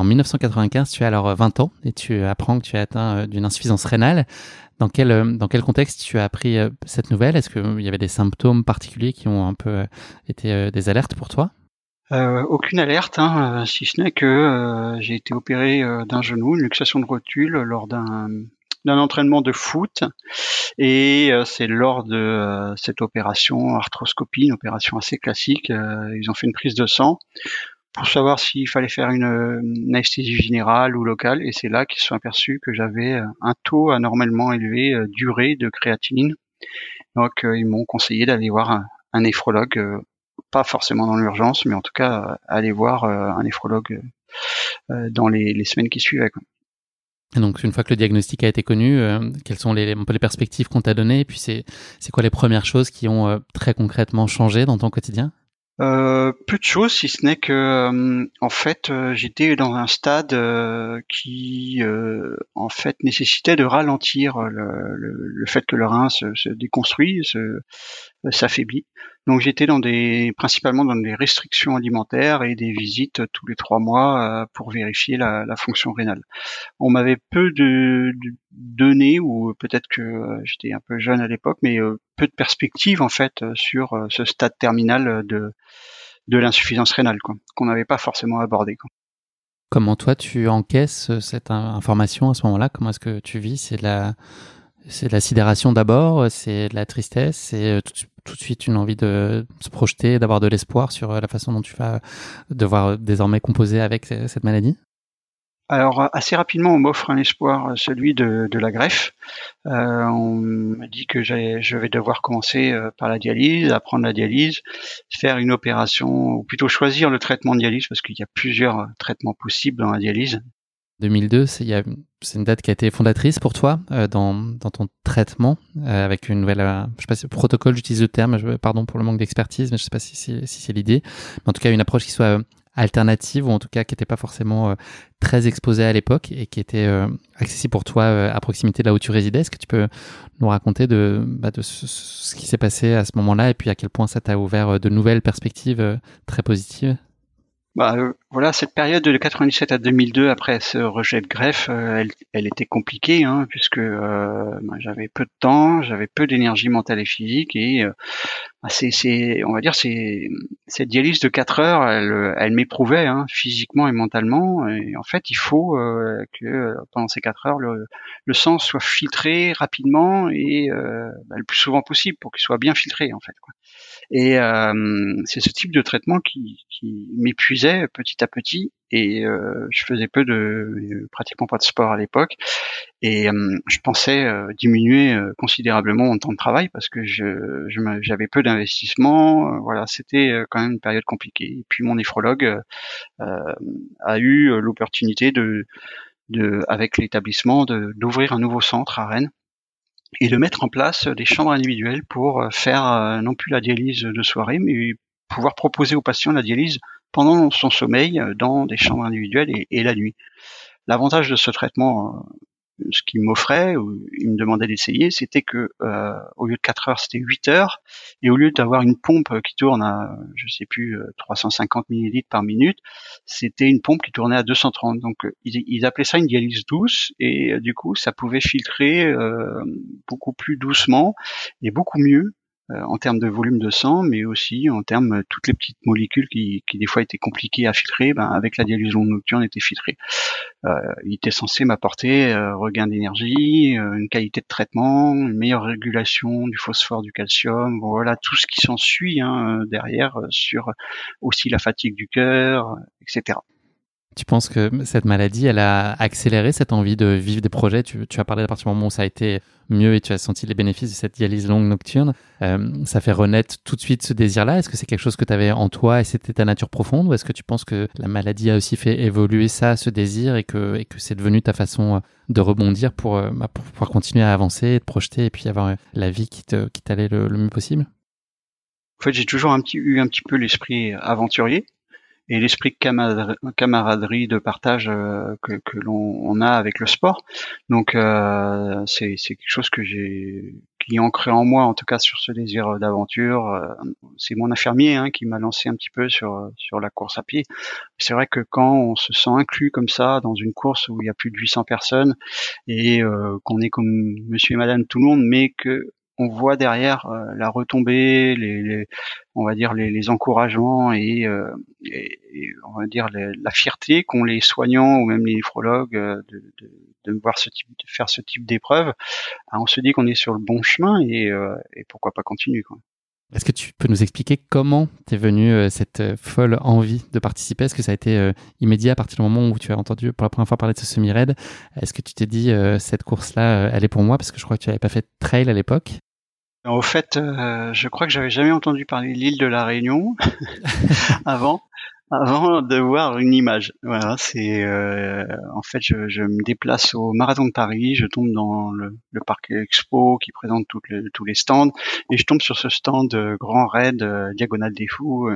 En 1995, tu as alors 20 ans et tu apprends que tu es atteint euh, d'une insuffisance rénale. Dans quel, euh, dans quel contexte tu as appris euh, cette nouvelle? Est-ce qu'il y avait des symptômes particuliers qui ont un peu été des alertes pour toi? Euh, aucune alerte, hein, si ce n'est que j'ai été opéré d'un genou, une luxation de rotule lors d'un d'un entraînement de foot. Et c'est lors de cette opération arthroscopie, une opération assez classique, ils ont fait une prise de sang pour savoir s'il fallait faire une, anesthésie générale ou locale, et c'est là qu'ils se sont aperçus que j'avais euh, un taux anormalement élevé euh, d'urée de créatinine. Donc euh, ils m'ont conseillé d'aller voir un, néphrologue, pas forcément dans l'urgence, mais en tout cas aller voir un néphrologue dans les, semaines qui suivaient. donc une fois que le diagnostic a été connu, quelles sont les, un les perspectives qu'on t'a données? Et puis c'est quoi les premières choses qui ont très concrètement changé dans ton quotidien? Euh, peu de choses, si ce n'est que euh, en fait euh, j'étais dans un stade qui en fait nécessitait de ralentir le, le, fait que le rein se, se déconstruit, se, s'affaiblit. Donc j'étais dans des principalement dans des restrictions alimentaires et des visites tous les trois mois pour vérifier la, fonction rénale. On m'avait peu de, de données ou peut-être que j'étais un peu jeune à l'époque, mais peu de perspectives en fait sur ce stade terminal de de l'insuffisance rénale, qu'on n'avait pas forcément abordé. Comment toi tu encaisses cette information à ce moment-là? Comment est-ce que tu vis? C'est la, c'est la sidération d'abord, c'est la tristesse, c'est euh, tout, de suite une envie de se projeter, d'avoir de l'espoir sur euh, la façon dont tu vas devoir désormais composer avec euh, cette maladie alors assez rapidement, on m'offre un espoir, celui de, la greffe. Euh, on me dit que je vais devoir commencer euh, par la dialyse, apprendre la dialyse, faire une opération, ou plutôt choisir le traitement de dialyse, parce qu'il y a plusieurs traitements possibles dans la dialyse. 2002, c'est une date qui a été fondatrice pour toi euh, dans, ton traitement avec une nouvelle, je sais pas si protocole, j'utilise le terme, pardon pour le manque d'expertise, mais je sais pas si, si c'est l'idée, mais en tout cas une approche qui soit alternative ou en tout cas qui n'était pas forcément euh, très exposée à l'époque et qui était euh, accessible pour toi euh, à proximité de là où tu résidais. Est-ce que tu peux nous raconter de, bah, de ce, qui s'est passé à ce moment-là et puis à quel point ça t'a ouvert de nouvelles perspectives très positives? Bah, euh, voilà, cette période de 97 à 2002, après ce rejet de greffe, euh, elle, elle, était compliquée, hein, puisque euh, bah, j'avais peu de temps, j'avais peu d'énergie mentale et physique, et bah, c'est, on va dire, c'est cette dialyse de 4 heures, elle, elle m'éprouvait hein, physiquement et mentalement. Et en fait, il faut que pendant ces 4 heures, le, le, sang soit filtré rapidement et bah, le plus souvent possible pour qu'il soit bien filtré, en fait. Quoi. Et c'est ce type de traitement qui, qui m'épuisait petit à petit et euh, je faisais peu de pratiquement pas de sport à l'époque et je pensais euh, diminuer euh, considérablement mon temps de travail parce que je j'avais peu d'investissement voilà c'était quand même une période compliquée. Et puis mon néphrologue a eu l'opportunité de de avec l'établissement d'ouvrir un nouveau centre à Rennes et de mettre en place des chambres individuelles pour faire non plus la dialyse de soirée mais pouvoir proposer aux patients la dialyse pendant son sommeil euh, dans des chambres individuelles et, la nuit. L'avantage de ce traitement, euh, ce qu'il m'offrait, ou il me demandait d'essayer, c'était que euh, au lieu de 4 heures, c'était 8 heures, et au lieu d'avoir une pompe qui tourne à, je sais plus, 350 millilitres par minute, c'était une pompe qui tournait à 230. Donc ils, ils appelaient ça une dialyse douce, et du coup ça pouvait filtrer beaucoup plus doucement et beaucoup mieux en termes de volume de sang, mais aussi en termes de toutes les petites molécules qui, qui des fois étaient compliquées à filtrer, ben, avec la dialyse longue nocturne étaient filtrées. Euh, il était censé m'apporter euh, regain d'énergie, euh, une qualité de traitement, une meilleure régulation du phosphore, du calcium, voilà tout ce qui s'ensuit hein, derrière sur aussi la fatigue du cœur, etc. Tu penses que cette maladie, elle a accéléré cette envie de vivre des projets? Tu, as parlé à partir du moment où ça a été mieux et tu as senti les bénéfices de cette dialyse longue nocturne. Euh, ça fait renaître tout de suite ce désir-là. Est-ce que c'est quelque chose que tu avais en toi et c'était ta nature profonde? Ou est-ce que tu penses que la maladie a aussi fait évoluer ça, ce désir et que, et que c'est devenu ta façon de rebondir pour, euh, bah, pour pouvoir continuer à avancer, te projeter et puis avoir la vie qui t'allait le, le mieux possible? En fait, j'ai toujours un petit, eu un petit peu l'esprit aventurier et l'esprit de camaraderie, de partage euh, que, l'on a avec le sport. Donc euh, c'est quelque chose que j'ai qui est ancré en moi, en tout cas sur ce désir d'aventure. Euh, c'est mon infirmier hein, qui m'a lancé un petit peu sur sur la course à pied. C'est vrai que quand on se sent inclus comme ça dans une course où il y a plus de 800 personnes et qu'on est comme Monsieur et Madame tout le monde, mais que on voit derrière euh, la retombée, les, on va dire les, encouragements et, euh, on va dire la fierté qu'ont les soignants ou même les néphrologues euh, de, voir ce type, de faire ce type d'épreuve. On se dit qu'on est sur le bon chemin et, pourquoi pas continuer. Est-ce que tu peux nous expliquer comment t'es venu cette folle envie de participer? Est-ce que ça a été immédiat à partir du moment où tu as entendu pour la première fois parler de ce semi-raid? Est-ce que tu t'es dit cette course-là, elle est pour moi? Parce que je crois que tu n'avais pas fait de trail à l'époque. Au fait, euh, je crois que j'avais jamais entendu parler de l'île de la Réunion avant, avant de voir une image. Voilà, c'est euh, en fait, je, je, me déplace au Marathon de Paris, je tombe dans le, le parc Expo qui présente tous les stands, et je tombe sur ce stand euh, Grand Raid Diagonale des Fous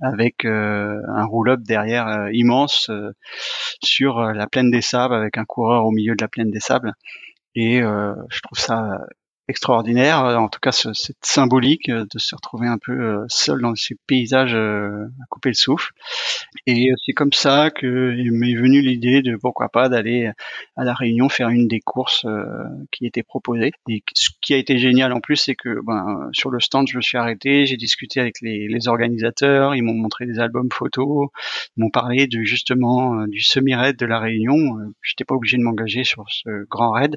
avec un roll-up derrière immense sur la plaine des Sables avec un coureur au milieu de la plaine des Sables. Et je trouve ça extraordinaire, euh, en tout cas cette symbolique euh, de se retrouver un peu euh, seul dans ces paysages à couper le souffle. Et c'est comme ça que m'est venue l'idée de pourquoi pas d'aller à la Réunion faire une des courses qui était proposée. Et ce qui a été génial en plus, c'est que ben, sur le stand, je me suis arrêté, j'ai discuté avec les, les organisateurs, ils m'ont montré des albums photos, ils m'ont parlé de justement du semi-raid de la Réunion. J'étais pas obligé de m'engager sur ce grand raid.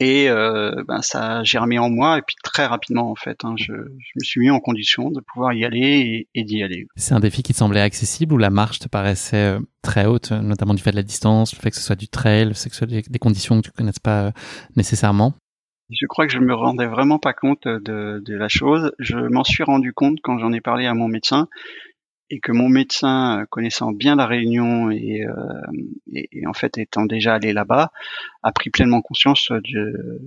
Et euh, ben ça a germé en moi et puis très rapidement en fait, hein, je, je, me suis mis en condition de pouvoir y aller et, d'y aller. C'est un défi qui te semblait accessible ou la marche te paraissait euh, très haute, notamment du fait de la distance, le fait que ce soit du trail, le fait que ce soit des, conditions que tu connaisses pas euh, nécessairement? Je crois que je me rendais vraiment pas compte de, de la chose. Je m'en suis rendu compte quand j'en ai parlé à mon médecin et que mon médecin, connaissant bien la Réunion et, euh, et, en fait étant déjà allé là-bas, a pris pleinement conscience de,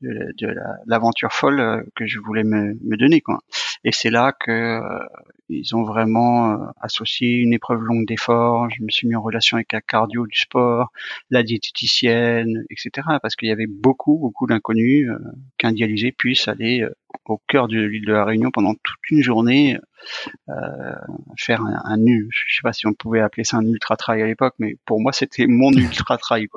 de, de l'aventure folle euh, que je voulais me, me donner. Quoi. Et c'est là que euh, ils ont vraiment euh, associé une épreuve longue d'effort. Je me suis mis en relation avec la cardio du sport, la diététicienne, etc. Parce qu'il y avait beaucoup, beaucoup d'inconnus qu'un dialysé puisse aller au cœur de l'île de la Réunion pendant toute une journée euh, faire un, un, Je sais pas si on pouvait appeler ça un ultra trail à l'époque, mais pour moi c'était mon ultra trail.